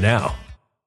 now.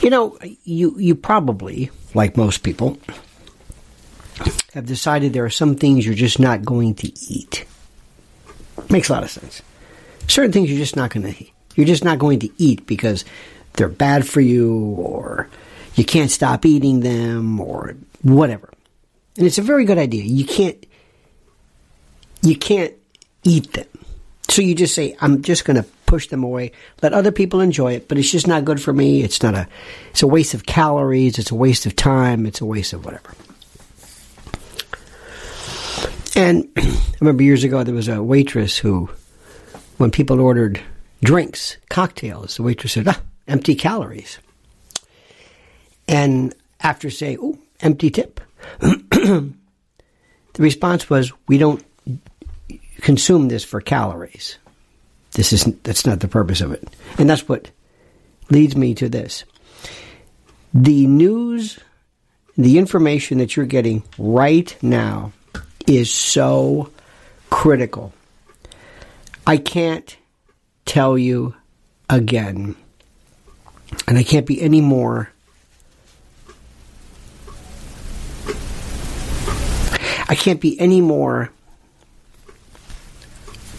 You know, you you probably, like most people, have decided there are some things you're just not going to eat. Makes a lot of sense. Certain things you're just not going to eat. you're just not going to eat because they're bad for you or you can't stop eating them or whatever. And it's a very good idea. You can't you can't eat them. So you just say I'm just going to push them away. Let other people enjoy it, but it's just not good for me. It's not a it's a waste of calories, it's a waste of time, it's a waste of whatever. And I remember years ago there was a waitress who when people ordered drinks, cocktails, the waitress said, ah, empty calories. And after say, oh, empty tip, the response was, we don't consume this for calories. This is that's not the purpose of it. And that's what leads me to this. The news, the information that you're getting right now is so critical. I can't tell you again, and I can't be any more. I can't be any more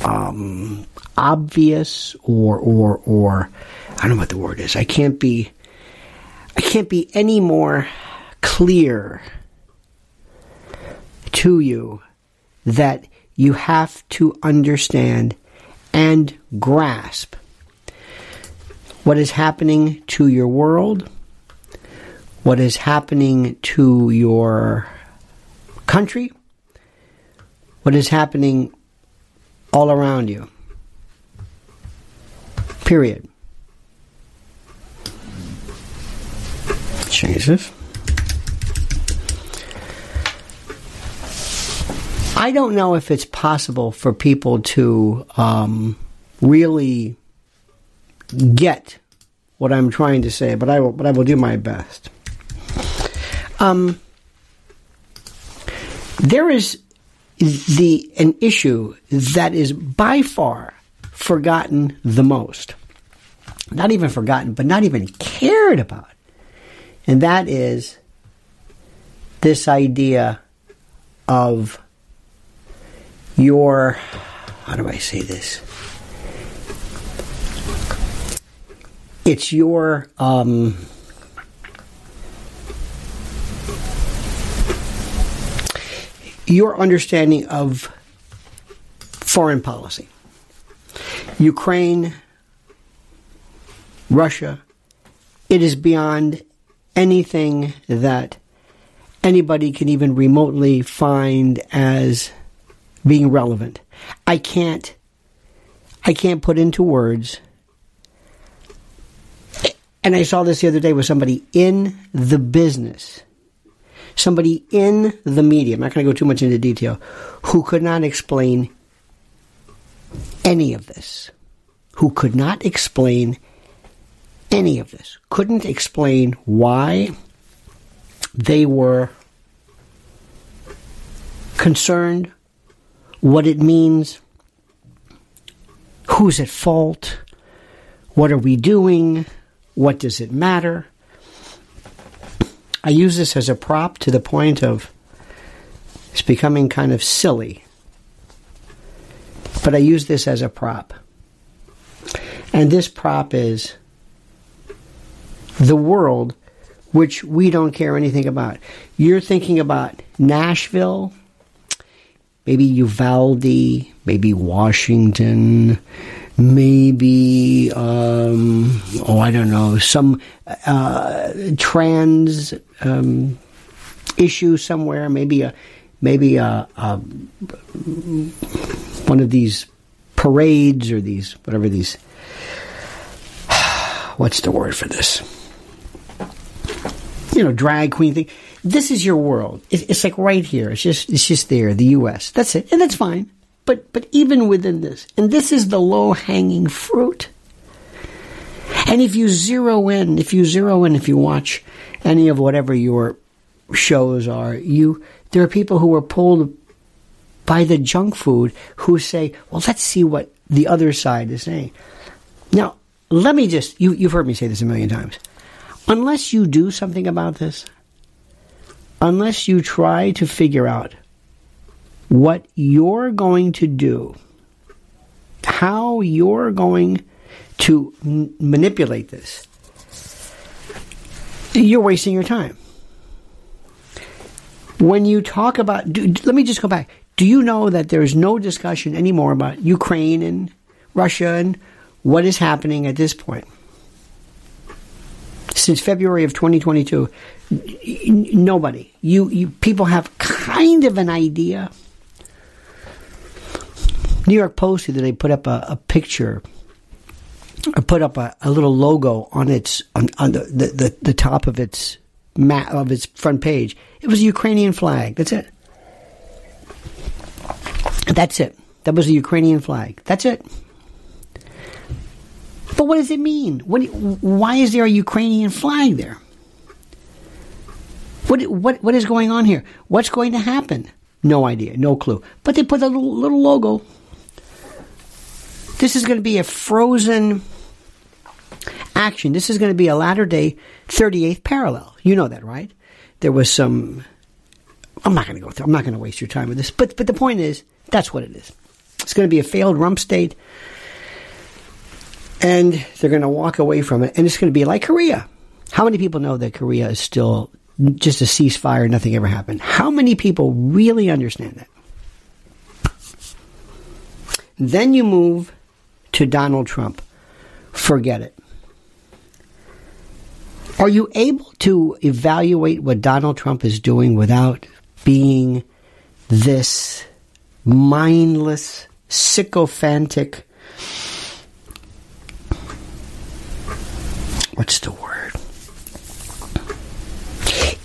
um, obvious or or or I don't know what the word is. I can't be I can't be any more clear to you that you have to understand and grasp what is happening to your world, what is happening to your country, what is happening all around you. Period. Change this. I don't know if it's possible for people to um, really get what I'm trying to say, but I will. But I will do my best. Um, there is the an issue that is by far forgotten the most. Not even forgotten, but not even cared about. And that is this idea of your how do I say this? It's your um, your understanding of foreign policy. Ukraine, Russia, it is beyond anything that anybody can even remotely find as being relevant. I can't I can't put into words and I saw this the other day with somebody in the business somebody in the media, I'm not going to go too much into detail, who could not explain any of this, who could not explain any of this, couldn't explain why they were concerned, what it means, who's at fault, what are we doing, what does it matter. I use this as a prop to the point of it's becoming kind of silly. But I use this as a prop. And this prop is the world which we don't care anything about. You're thinking about Nashville, maybe Uvalde, maybe Washington, maybe um, oh I don't know some uh, trans um, issue somewhere, maybe a maybe a, a, one of these parades or these whatever these what's the word for this? You know drag queen thing. This is your world. It's like right here. It's just it's just there the us that's it. And that's fine. But, but even within this, and this is the low hanging fruit. And if you zero in, if you zero in, if you watch any of whatever your shows are, you, there are people who are pulled by the junk food who say, well, let's see what the other side is saying. Now, let me just, you, you've heard me say this a million times. Unless you do something about this, unless you try to figure out what you're going to do, how you're going to manipulate this, you're wasting your time. When you talk about, do, let me just go back. Do you know that there's no discussion anymore about Ukraine and Russia and what is happening at this point? Since February of 2022, nobody. You, you people have kind of an idea New York Post the they put up a, a picture or put up a, a, little logo on its on, on the, the, the, top of its mat of its front page. It was a Ukrainian flag. That's it. That's it. That was the Ukrainian flag. That's it. But what does it mean? What, why is there a Ukrainian flag there? What, what, what is going on here? What's going to happen? No idea, no clue. But they put a little, little logo. This is going to be a frozen action. This is going to be a latter day 38th parallel. You know that, right? There was some. I'm not going to go through. I'm not going to waste your time with this. But but the point is, that's what it is. It's going to be a failed rump state, and they're going to walk away from it, and it's going to be like Korea. How many people know that Korea is still just a ceasefire, nothing ever happened? How many people really understand that? Then you move to Donald Trump. Forget it. Are you able to evaluate what Donald Trump is doing without being this mindless, sycophantic, what's the word?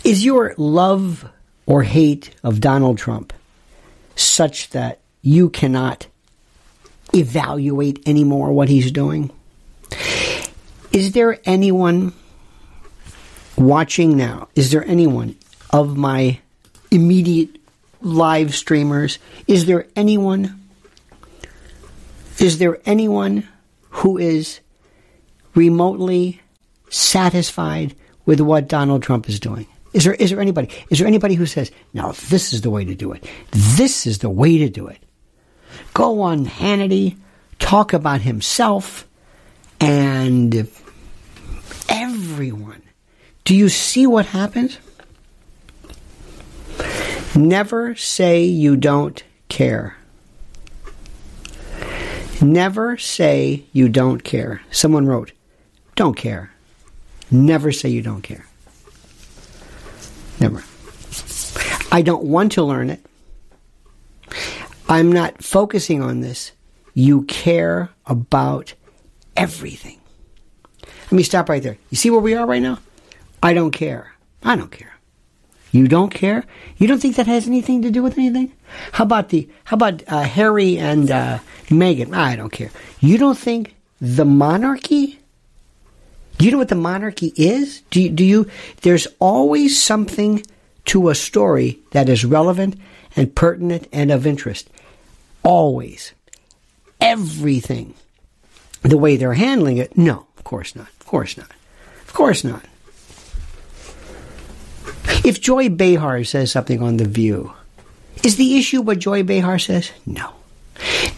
Is your love or hate of Donald Trump such that you cannot evaluate anymore what he's doing? Is there anyone watching now? Is there anyone of my immediate live streamers? Is there anyone? Is there anyone who is remotely satisfied with what Donald Trump is doing? Is there, is there anybody? Is there anybody who says, now this is the way to do it? This is the way to do it. Go on Hannity, talk about himself, and everyone. Do you see what happens? Never say you don't care. Never say you don't care. Someone wrote, don't care. Never say you don't care. Never. I don't want to learn it. I'm not focusing on this. You care about everything. Let me stop right there. You see where we are right now? I don't care. I don't care. You don't care? You don't think that has anything to do with anything? How about the how about uh, Harry and uh, Meghan? I don't care. You don't think the monarchy? Do you know what the monarchy is? Do you, do you? There's always something to a story that is relevant and pertinent and of interest. Always, everything. The way they're handling it, no, of course not. Of course not. Of course not. If Joy Behar says something on The View, is the issue what Joy Behar says? No.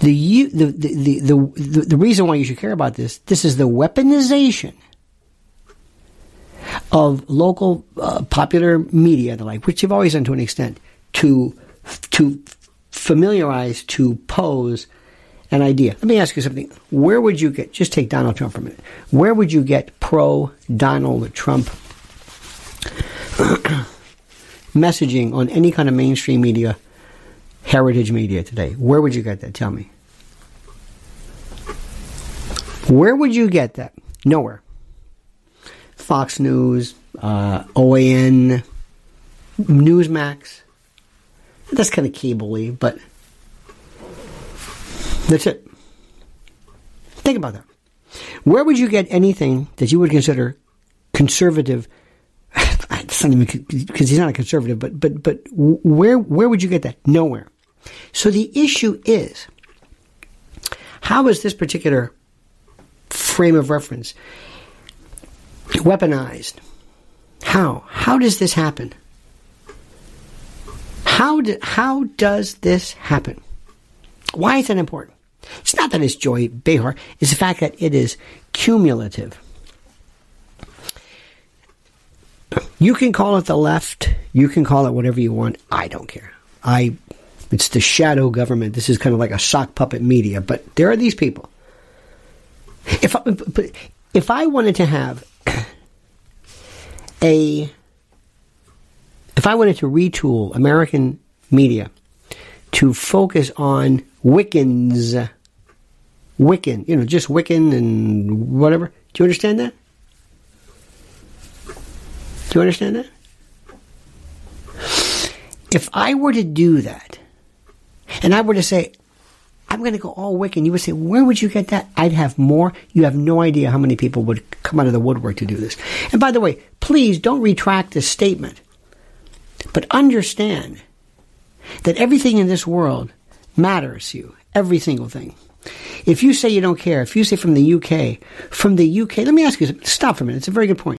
The, the, the, the, the, the reason why you should care about this, this is the weaponization of local uh, popular media, the like, which you've always done to an extent, to, to familiarize, to pose an idea. Let me ask you something. Where would you get, just take Donald Trump for a minute, where would you get pro Donald Trump messaging on any kind of mainstream media, heritage media today? Where would you get that? Tell me. Where would you get that? Nowhere. Fox News, uh, OAN, Newsmax. That's kind of cable but that's it. Think about that. Where would you get anything that you would consider conservative because he's not a conservative, but but but where where would you get that? Nowhere. So the issue is, how is this particular frame of reference weaponized? How how does this happen? How do, how does this happen? Why is that important? It's not that it's Joy Behar; it's the fact that it is cumulative. You can call it the left. You can call it whatever you want. I don't care. I, it's the shadow government. This is kind of like a sock puppet media. But there are these people. If I, if I wanted to have a, if I wanted to retool American media to focus on Wiccans, Wiccan, you know, just Wiccan and whatever. Do you understand that? Do you understand that? If I were to do that, and I were to say, I'm going to go all wick. And you would say, where would you get that? I'd have more. You have no idea how many people would come out of the woodwork to do this. And by the way, please don't retract this statement, but understand that everything in this world matters to you. Every single thing. If you say you don't care, if you say from the UK, from the UK, let me ask you, stop for a minute. It's a very good point.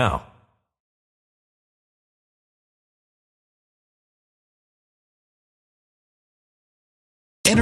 now.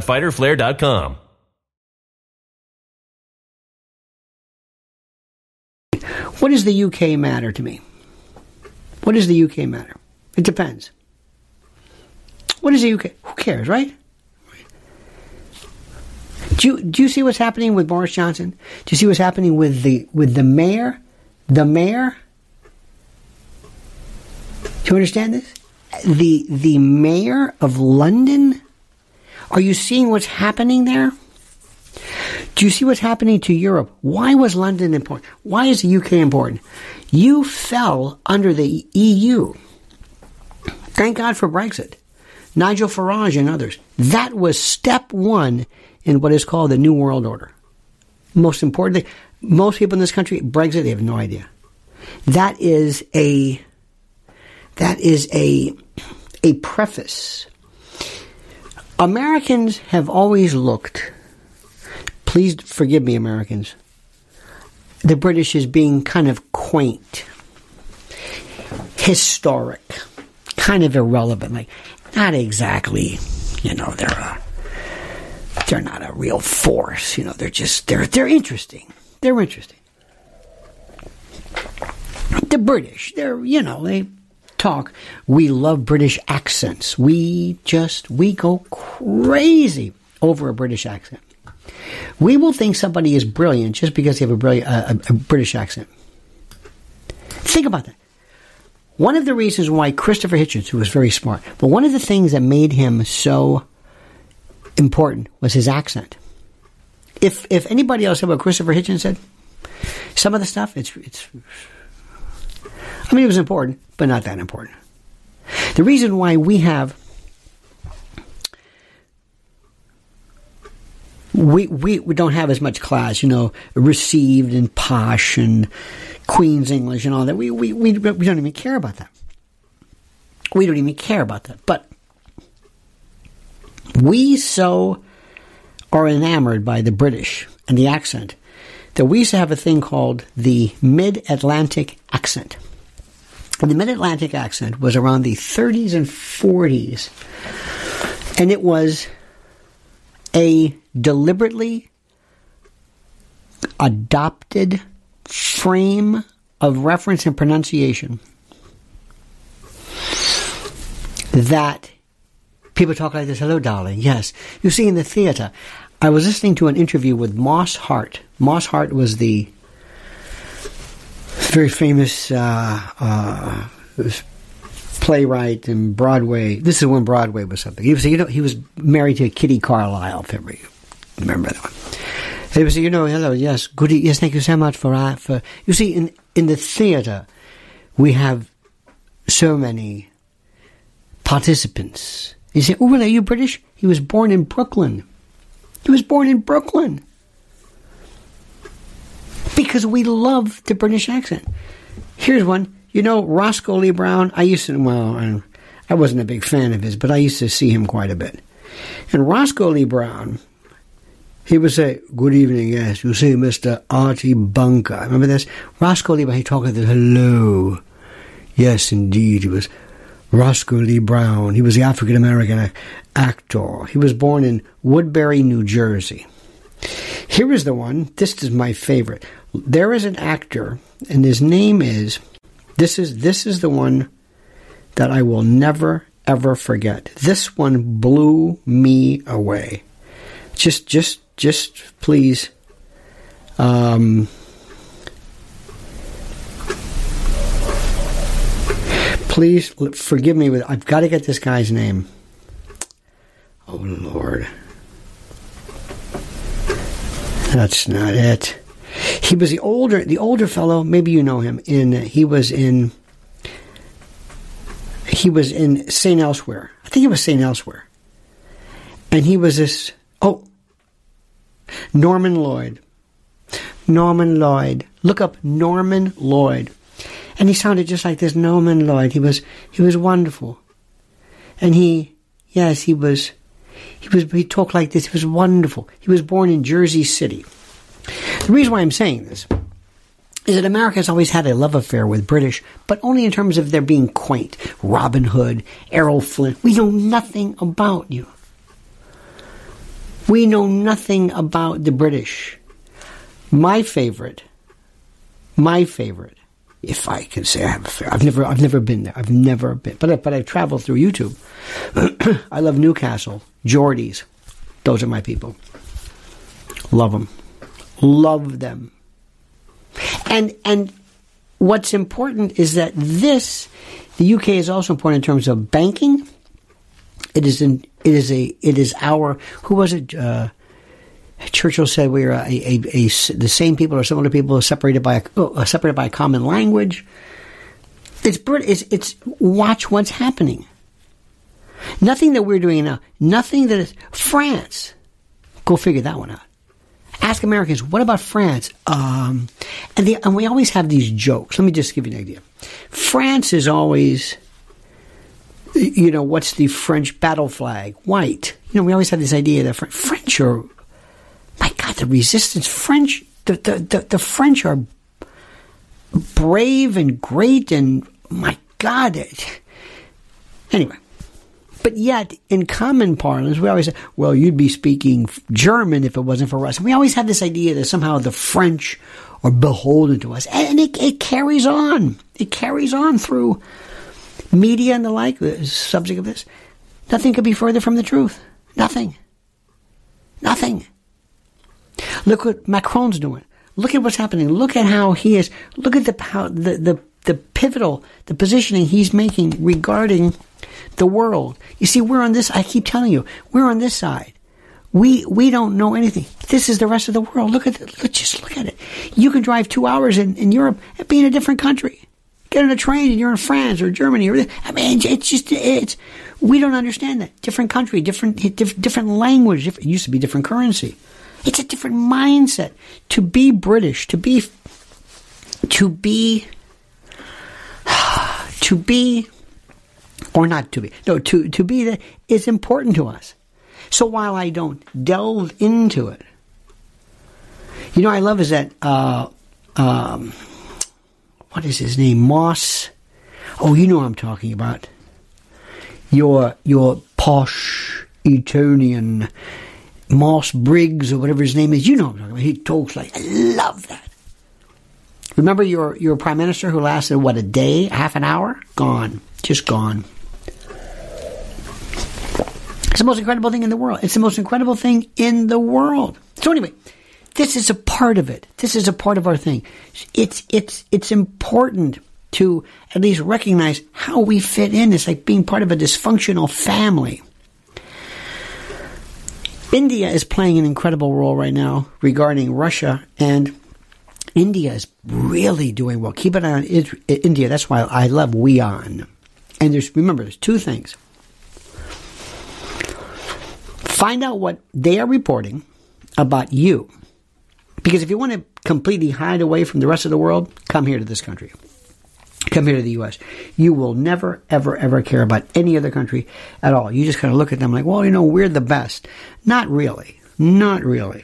www.fighterflare.com. What does the UK matter to me? What does the UK matter? It depends. What is the UK? Who cares, right? Do you, do you see what's happening with Boris Johnson? Do you see what's happening with the with the mayor? The mayor? Do you understand this? The the mayor of London? Are you seeing what's happening there? Do you see what's happening to Europe? Why was London important? Why is the UK important? You fell under the EU. Thank God for Brexit. Nigel Farage and others. That was step one in what is called the New World Order. Most importantly, most people in this country, Brexit, they have no idea. That is a that is a a preface. Americans have always looked please forgive me, Americans, the British as being kind of quaint, historic, kind of irrelevant. Like, not exactly, you know, they're a, they're not a real force. You know, they're just they're they're interesting. They're interesting. The British, they're you know they talk, we love British accents. We just, we go crazy over a British accent. We will think somebody is brilliant just because they have a, brilliant, uh, a, a British accent. Think about that. One of the reasons why Christopher Hitchens, who was very smart, but one of the things that made him so important was his accent. If if anybody else said what Christopher Hitchens said, some of the stuff it's it's. I mean, it was important, but not that important. The reason why we have we, we, we don't have as much class, you know, received and posh and Queen's English and all that. We, we, we, we don't even care about that. We don't even care about that. But we so are enamored by the British and the accent that we used to have a thing called the Mid Atlantic accent. The Mid Atlantic accent was around the 30s and 40s. And it was a deliberately adopted frame of reference and pronunciation that people talk like this hello darling. Yes. You see in the theater i was listening to an interview with moss hart. Moss hart was the very famous uh, uh, playwright in broadway this is when broadway was something he was you know he was married to kitty carlisle if you remember that one he was you know hello yes good yes thank you so much for uh, for you see in in the theater we have so many participants you say, oh, well, are you British? He was born in Brooklyn. He was born in Brooklyn. Because we love the British accent. Here's one. You know, Roscoe Lee Browne, I used to, well, I wasn't a big fan of his, but I used to see him quite a bit. And Roscoe Lee Browne, he would say, Good evening, yes. You see, Mr. Archie Bunker. Remember this? Roscoe Lee Browne, he talked like this, hello. Yes, indeed. He was Roscoe Lee Browne. He was the African American actor. He was born in Woodbury, New Jersey. Here is the one. This is my favorite. There is an actor, and his name is. This is this is the one that I will never ever forget. This one blew me away. Just just just please. Um, please forgive me with I've got to get this guy's name. Oh Lord. That's not it. He was the older the older fellow, maybe you know him, in uh, he was in he was in St. Elsewhere. I think it was St. Elsewhere. And he was this oh Norman Lloyd. Norman Lloyd. Look up Norman Lloyd and he sounded just like this Norman Lloyd. He was he was wonderful, and he yes he was he was he talked like this. He was wonderful. He was born in Jersey City. The reason why I'm saying this is that America has always had a love affair with British, but only in terms of their being quaint. Robin Hood, Errol Flynn. We know nothing about you. We know nothing about the British. My favorite, my favorite if I can say I have a fair. I've never, I've never been there. I've never been, but but I've traveled through YouTube. I love Newcastle, Geordies. Those are my people. Love them, love them. And and what's important is that this, the UK is also important in terms of banking. It is in, it is a, it is our. Who was it? Uh, Churchill said we are a, a, a, the same people or similar people separated by a, oh, separated by a common language. It's, it's, it's watch what's happening. Nothing that we're doing now. Nothing that is France. Go figure that one out. Ask Americans, what about France? Um, and, and we always have these jokes. Let me just give you an idea. France is always, you know, what's the French battle flag? White. You know, we always have this idea that French are my God, the resistance, French, the, the, the, the French are brave and great and my God. It, anyway. But yet, in common parlance, we always say, well, you'd be speaking German if it wasn't for us. And we always have this idea that somehow the French are beholden to us. And it, it carries on. It carries on through media and the like, the subject of this, nothing could be further from the truth. Nothing. Nothing. Look what Macron's doing. Look at what's happening. Look at how he is. Look at the how, the the the pivotal the positioning he's making regarding the world. You see, we're on this. I keep telling you, we're on this side. We we don't know anything. This is the rest of the world. Look at it. Just look at it. You can drive two hours in, in Europe and be in a different country. Get on a train and you're in France or Germany. Or, I mean, it's just it's. We don't understand that. Different country, different different language. It used to be different currency. It's a different mindset. To be British, to be to be to be or not to be. No, to to be that is important to us. So while I don't delve into it, you know, I love is that, uh, um, what is his name? Moss. Oh, you know what I'm talking about. Your, your posh Etonian Moss Briggs or whatever his name is. You know what I'm talking about. He talks like, I love that. Remember your, your prime minister who lasted, what, a day, half an hour? Gone. Just gone. It's the most incredible thing in the world. It's the most incredible thing in the world. So anyway, this is a part of it. This is a part of our thing. It's it's it's important to at least recognize how we fit in. It's like being part of a dysfunctional family. India is playing an incredible role right now regarding Russia, and India is really doing well. Keep an eye on India. That's why I love WION. And there's remember, there's two things. Find out what they are reporting about you. Because if you want to completely hide away from the rest of the world, come here to this country. Come here to the U.S. You will never, ever, ever care about any other country at all. You just kind of look at them like, well, you know, we're the best. Not really. Not really.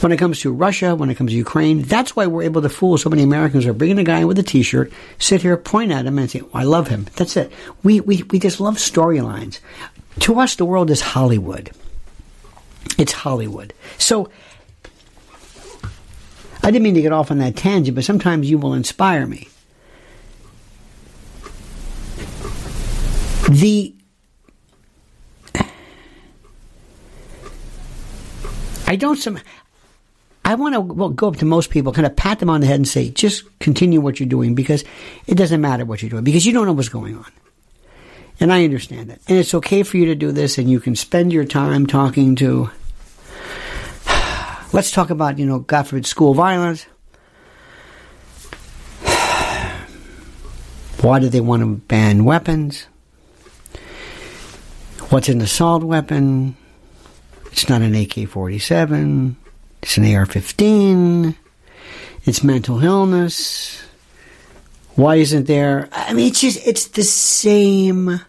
When it comes to Russia, when it comes to Ukraine, that's why we're able to fool so many Americans are bringing a guy with a t-shirt, sit here, point at him and say, oh, I love him. That's it. We, we, we just love storylines. To us, the world is Hollywood. It's Hollywood. So, I didn't mean to get off on that tangent, but sometimes you will inspire me. The I don't some I want to well, go up to most people, kind of pat them on the head and say, just continue what you're doing because it doesn't matter what you're doing because you don't know what's going on. And I understand that. And it's okay for you to do this, and you can spend your time talking to. Let's talk about, you know, God forbid, school violence. Why do they want to ban weapons? What's an assault weapon? It's not an AK 47, it's an AR 15, it's mental illness. Why isn't there? I mean, it's just, it's the same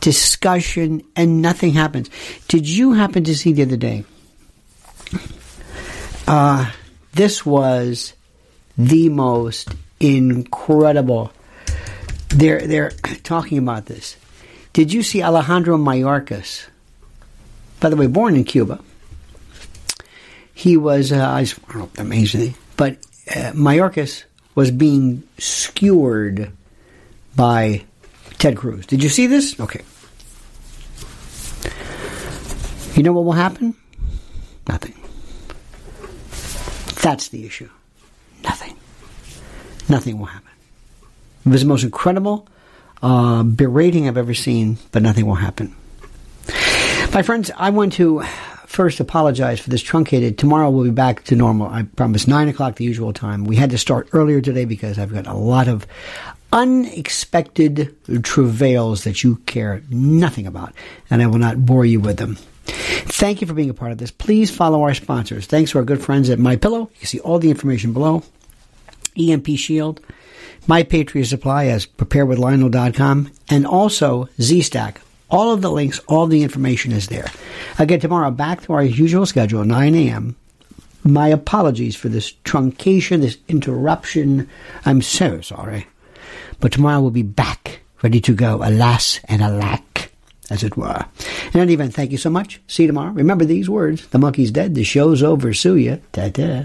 discussion and nothing happens. Did you happen to see the other day? Uh, this was the most incredible. They're, they're talking about this. Did you see Alejandro Mayorkas? By the way, born in Cuba. He was, uh, I don't know, amazing, but uh, Mayorkas was being skewered by Ted Cruz. Did you see this? Okay. You know what will happen? Nothing. That's the issue. Nothing. Nothing will happen. It was the most incredible uh, berating I've ever seen, but nothing will happen. My friends, I want to first apologize for this truncated. Tomorrow we'll be back to normal. I promise, 9 o'clock, the usual time. We had to start earlier today because I've got a lot of unexpected travails that you care nothing about, and I will not bore you with them. Thank you for being a part of this. Please follow our sponsors. Thanks to our good friends at My Pillow. You can see all the information below. EMP Shield, My Patriot Supply as preparewithlionel.com, and also Z-Stack. All of the links, all the information is there. Again, tomorrow, back to our usual schedule, 9 a.m. My apologies for this truncation, this interruption. I'm so sorry. But tomorrow we'll be back, ready to go, alas and alack, as it were. In any event, thank you so much. See you tomorrow. Remember these words the monkey's dead, the show's over. Sue ya. Ta ta.